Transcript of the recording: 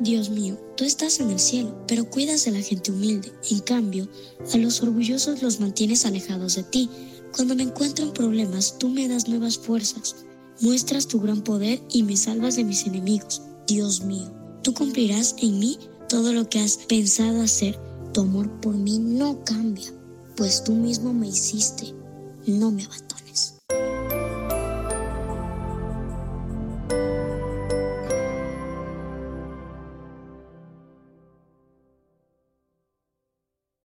Dios mío, tú estás en el cielo, pero cuidas de la gente humilde. En cambio, a los orgullosos los mantienes alejados de ti. Cuando me encuentro en problemas, tú me das nuevas fuerzas. Muestras tu gran poder y me salvas de mis enemigos. Dios mío, tú cumplirás en mí todo lo que has pensado hacer. Tu amor por mí no cambia, pues tú mismo me hiciste. No me abandones.